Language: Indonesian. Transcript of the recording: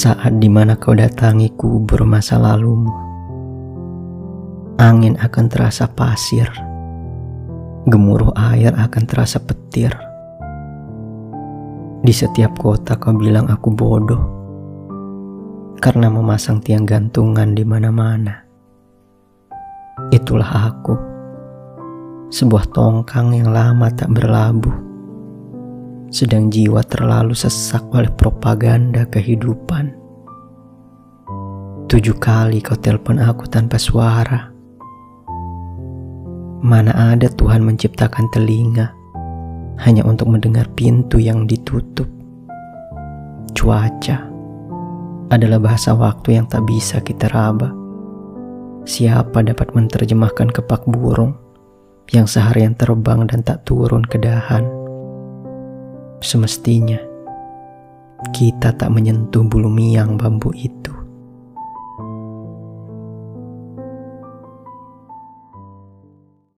Saat di mana kau datangi kubur masa lalumu, angin akan terasa pasir, gemuruh air akan terasa petir. Di setiap kota kau bilang aku bodoh. Karena memasang tiang gantungan di mana-mana. Itulah aku, sebuah tongkang yang lama tak berlabuh sedang jiwa terlalu sesak oleh propaganda kehidupan. Tujuh kali kau telepon aku tanpa suara. Mana ada Tuhan menciptakan telinga hanya untuk mendengar pintu yang ditutup. Cuaca adalah bahasa waktu yang tak bisa kita raba. Siapa dapat menerjemahkan kepak burung yang seharian terbang dan tak turun ke dahan? Semestinya kita tak menyentuh bulu miang bambu itu.